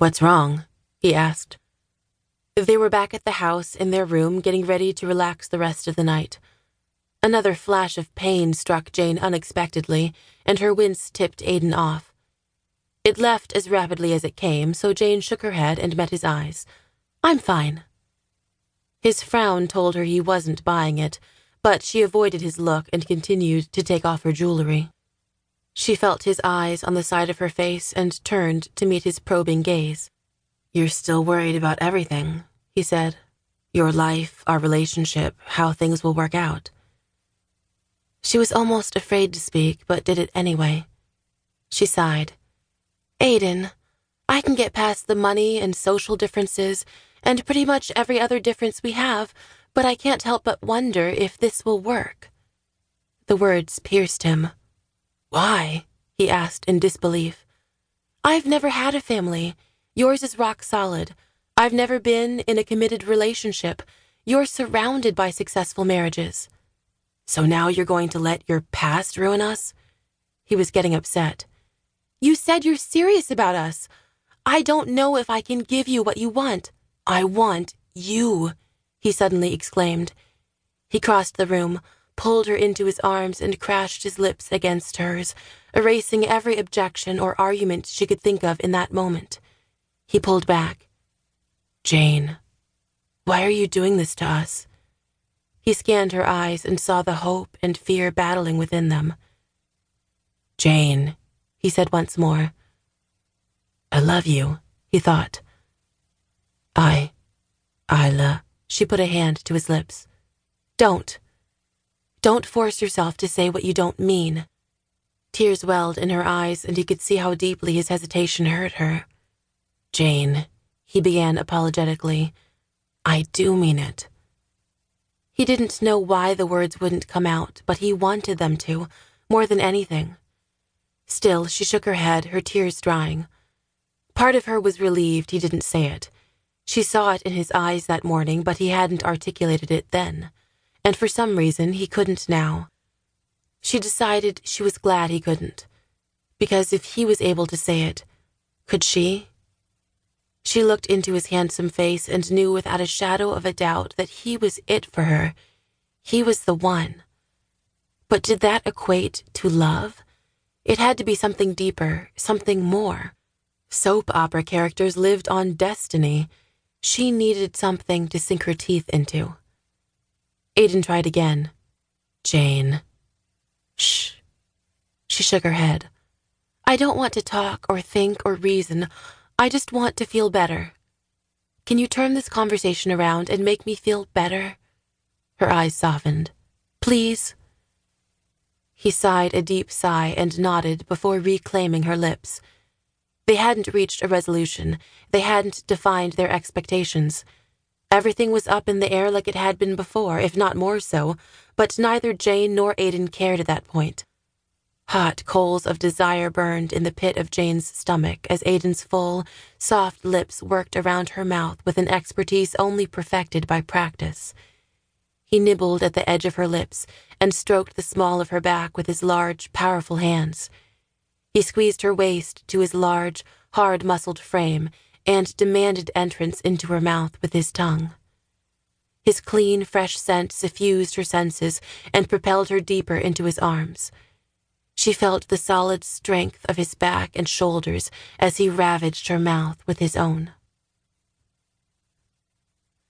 What's wrong? he asked. They were back at the house in their room, getting ready to relax the rest of the night. Another flash of pain struck Jane unexpectedly, and her wince tipped Aiden off. It left as rapidly as it came, so Jane shook her head and met his eyes. I'm fine. His frown told her he wasn't buying it, but she avoided his look and continued to take off her jewelry. She felt his eyes on the side of her face and turned to meet his probing gaze. You're still worried about everything, he said. Your life, our relationship, how things will work out. She was almost afraid to speak, but did it anyway. She sighed. Aiden, I can get past the money and social differences and pretty much every other difference we have, but I can't help but wonder if this will work. The words pierced him. Why? he asked in disbelief. I've never had a family. Yours is rock solid. I've never been in a committed relationship. You're surrounded by successful marriages. So now you're going to let your past ruin us? He was getting upset. You said you're serious about us. I don't know if I can give you what you want. I want you, he suddenly exclaimed. He crossed the room, pulled her into his arms, and crashed his lips against hers, erasing every objection or argument she could think of in that moment. He pulled back. Jane, why are you doing this to us? He scanned her eyes and saw the hope and fear battling within them. Jane, he said once more. I love you, he thought. I, Isla, she put a hand to his lips. Don't. Don't force yourself to say what you don't mean. Tears welled in her eyes, and he could see how deeply his hesitation hurt her. Jane, he began apologetically, I do mean it. He didn't know why the words wouldn't come out, but he wanted them to, more than anything. Still, she shook her head, her tears drying. Part of her was relieved he didn't say it. She saw it in his eyes that morning, but he hadn't articulated it then, and for some reason he couldn't now. She decided she was glad he couldn't, because if he was able to say it, could she? She looked into his handsome face and knew without a shadow of a doubt that he was it for her. He was the one. But did that equate to love? It had to be something deeper, something more. Soap opera characters lived on destiny. She needed something to sink her teeth into. Aiden tried again. Jane. Shh. She shook her head. I don't want to talk or think or reason. I just want to feel better. Can you turn this conversation around and make me feel better? Her eyes softened. Please? He sighed a deep sigh and nodded before reclaiming her lips. They hadn't reached a resolution. They hadn't defined their expectations. Everything was up in the air like it had been before, if not more so, but neither Jane nor Aiden cared at that point. Hot coals of desire burned in the pit of Jane's stomach as Aiden's full, soft lips worked around her mouth with an expertise only perfected by practice. He nibbled at the edge of her lips and stroked the small of her back with his large, powerful hands. He squeezed her waist to his large, hard muscled frame and demanded entrance into her mouth with his tongue. His clean, fresh scent suffused her senses and propelled her deeper into his arms. She felt the solid strength of his back and shoulders as he ravaged her mouth with his own.